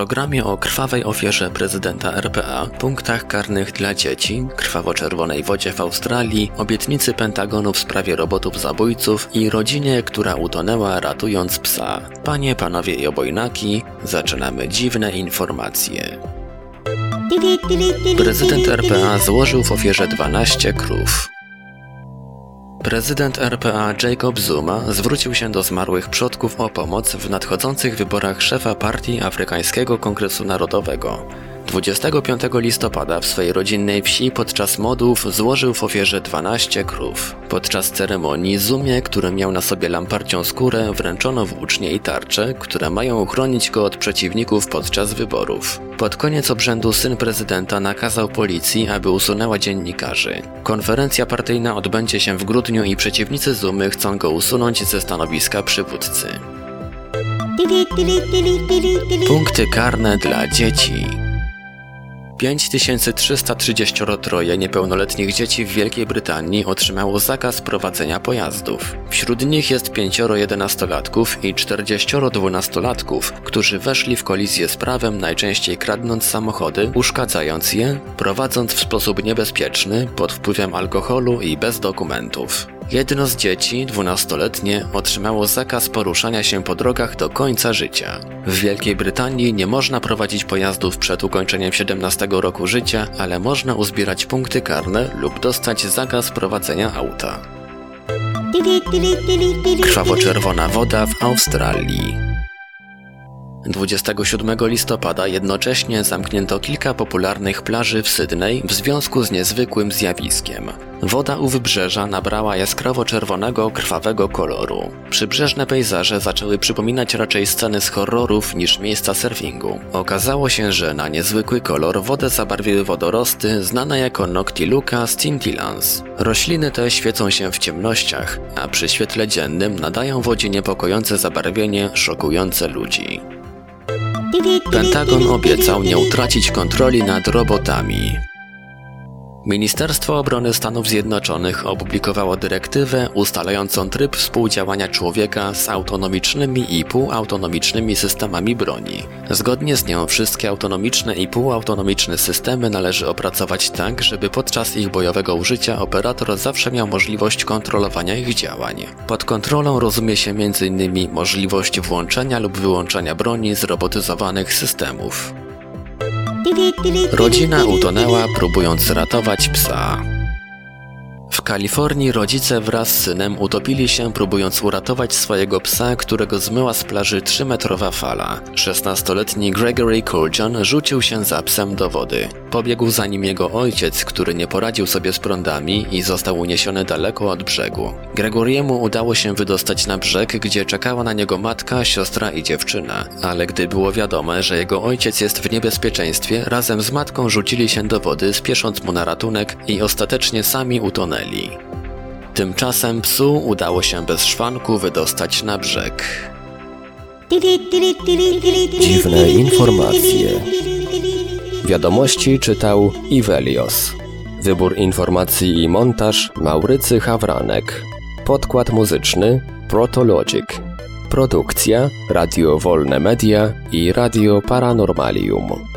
Programie o krwawej ofierze prezydenta RPA, punktach karnych dla dzieci, krwawo-czerwonej wodzie w Australii, obietnicy Pentagonu w sprawie robotów zabójców i rodzinie, która utonęła ratując psa. Panie, panowie i obojnaki, zaczynamy dziwne informacje. Prezydent RPA złożył w ofierze 12 krów. Prezydent RPA Jacob Zuma zwrócił się do zmarłych przodków o pomoc w nadchodzących wyborach szefa Partii Afrykańskiego Kongresu Narodowego. 25 listopada w swojej rodzinnej wsi podczas modów złożył w ofierze 12 krów. Podczas ceremonii Zumie, który miał na sobie lamparcią skórę, wręczono włócznie i tarcze, które mają uchronić go od przeciwników podczas wyborów. Pod koniec obrzędu syn prezydenta nakazał policji, aby usunęła dziennikarzy. Konferencja partyjna odbędzie się w grudniu i przeciwnicy Zumy chcą go usunąć ze stanowiska przywódcy. Punkty karne dla dzieci. 5333 niepełnoletnich dzieci w Wielkiej Brytanii otrzymało zakaz prowadzenia pojazdów. Wśród nich jest 5 jedenastolatków i 40 dwunastolatków, którzy weszli w kolizję z prawem najczęściej kradnąc samochody, uszkadzając je, prowadząc w sposób niebezpieczny, pod wpływem alkoholu i bez dokumentów. Jedno z dzieci, dwunastoletnie, otrzymało zakaz poruszania się po drogach do końca życia. W Wielkiej Brytanii nie można prowadzić pojazdów przed ukończeniem 17 roku życia, ale można uzbierać punkty karne lub dostać zakaz prowadzenia auta. Krwawo-czerwona woda w Australii. 27 listopada jednocześnie zamknięto kilka popularnych plaży w Sydney w związku z niezwykłym zjawiskiem. Woda u wybrzeża nabrała jaskrawo-czerwonego, krwawego koloru. Przybrzeżne pejzaże zaczęły przypominać raczej sceny z horrorów niż miejsca surfingu. Okazało się, że na niezwykły kolor wodę zabarwiły wodorosty znane jako Noctiluca scintilans. Rośliny te świecą się w ciemnościach, a przy świetle dziennym nadają wodzie niepokojące zabarwienie szokujące ludzi. Pentagon obiecał nie utracić kontroli nad robotami. Ministerstwo Obrony Stanów Zjednoczonych opublikowało dyrektywę ustalającą tryb współdziałania człowieka z autonomicznymi i półautonomicznymi systemami broni. Zgodnie z nią wszystkie autonomiczne i półautonomiczne systemy należy opracować tak, żeby podczas ich bojowego użycia operator zawsze miał możliwość kontrolowania ich działań. Pod kontrolą rozumie się m.in. możliwość włączenia lub wyłączenia broni zrobotyzowanych systemów. Rodzina utonęła, próbując ratować psa. W Kalifornii rodzice wraz z synem utopili się, próbując uratować swojego psa, którego zmyła z plaży 3-metrowa fala. 16-letni Gregory Kurjan rzucił się za psem do wody. Pobiegł za nim jego ojciec, który nie poradził sobie z prądami i został uniesiony daleko od brzegu. Gregoriemu udało się wydostać na brzeg, gdzie czekała na niego matka, siostra i dziewczyna. Ale gdy było wiadome, że jego ojciec jest w niebezpieczeństwie, razem z matką rzucili się do wody, spiesząc mu na ratunek i ostatecznie sami Tymczasem psu udało się bez szwanku wydostać na brzeg. Dziwne informacje. Wiadomości czytał Ivelios. Wybór informacji i montaż Maurycy Hawranek. Podkład muzyczny Protologic. Produkcja Radio Wolne Media i Radio Paranormalium.